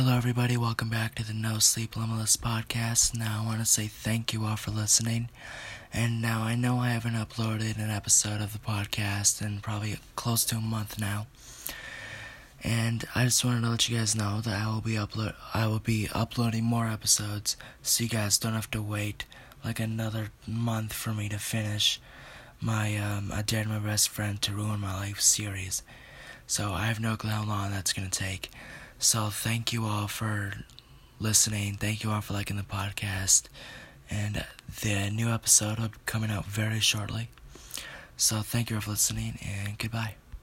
Hello, everybody. Welcome back to the No Sleep Limitless podcast. Now, I want to say thank you all for listening. And now, I know I haven't uploaded an episode of the podcast in probably close to a month now. And I just wanted to let you guys know that I will be upload I will be uploading more episodes, so you guys don't have to wait like another month for me to finish my um, I dared my best friend to ruin my life series. So I have no clue how long that's gonna take. So thank you all for listening. Thank you all for liking the podcast. And the new episode will be coming out very shortly. So thank you all for listening and goodbye.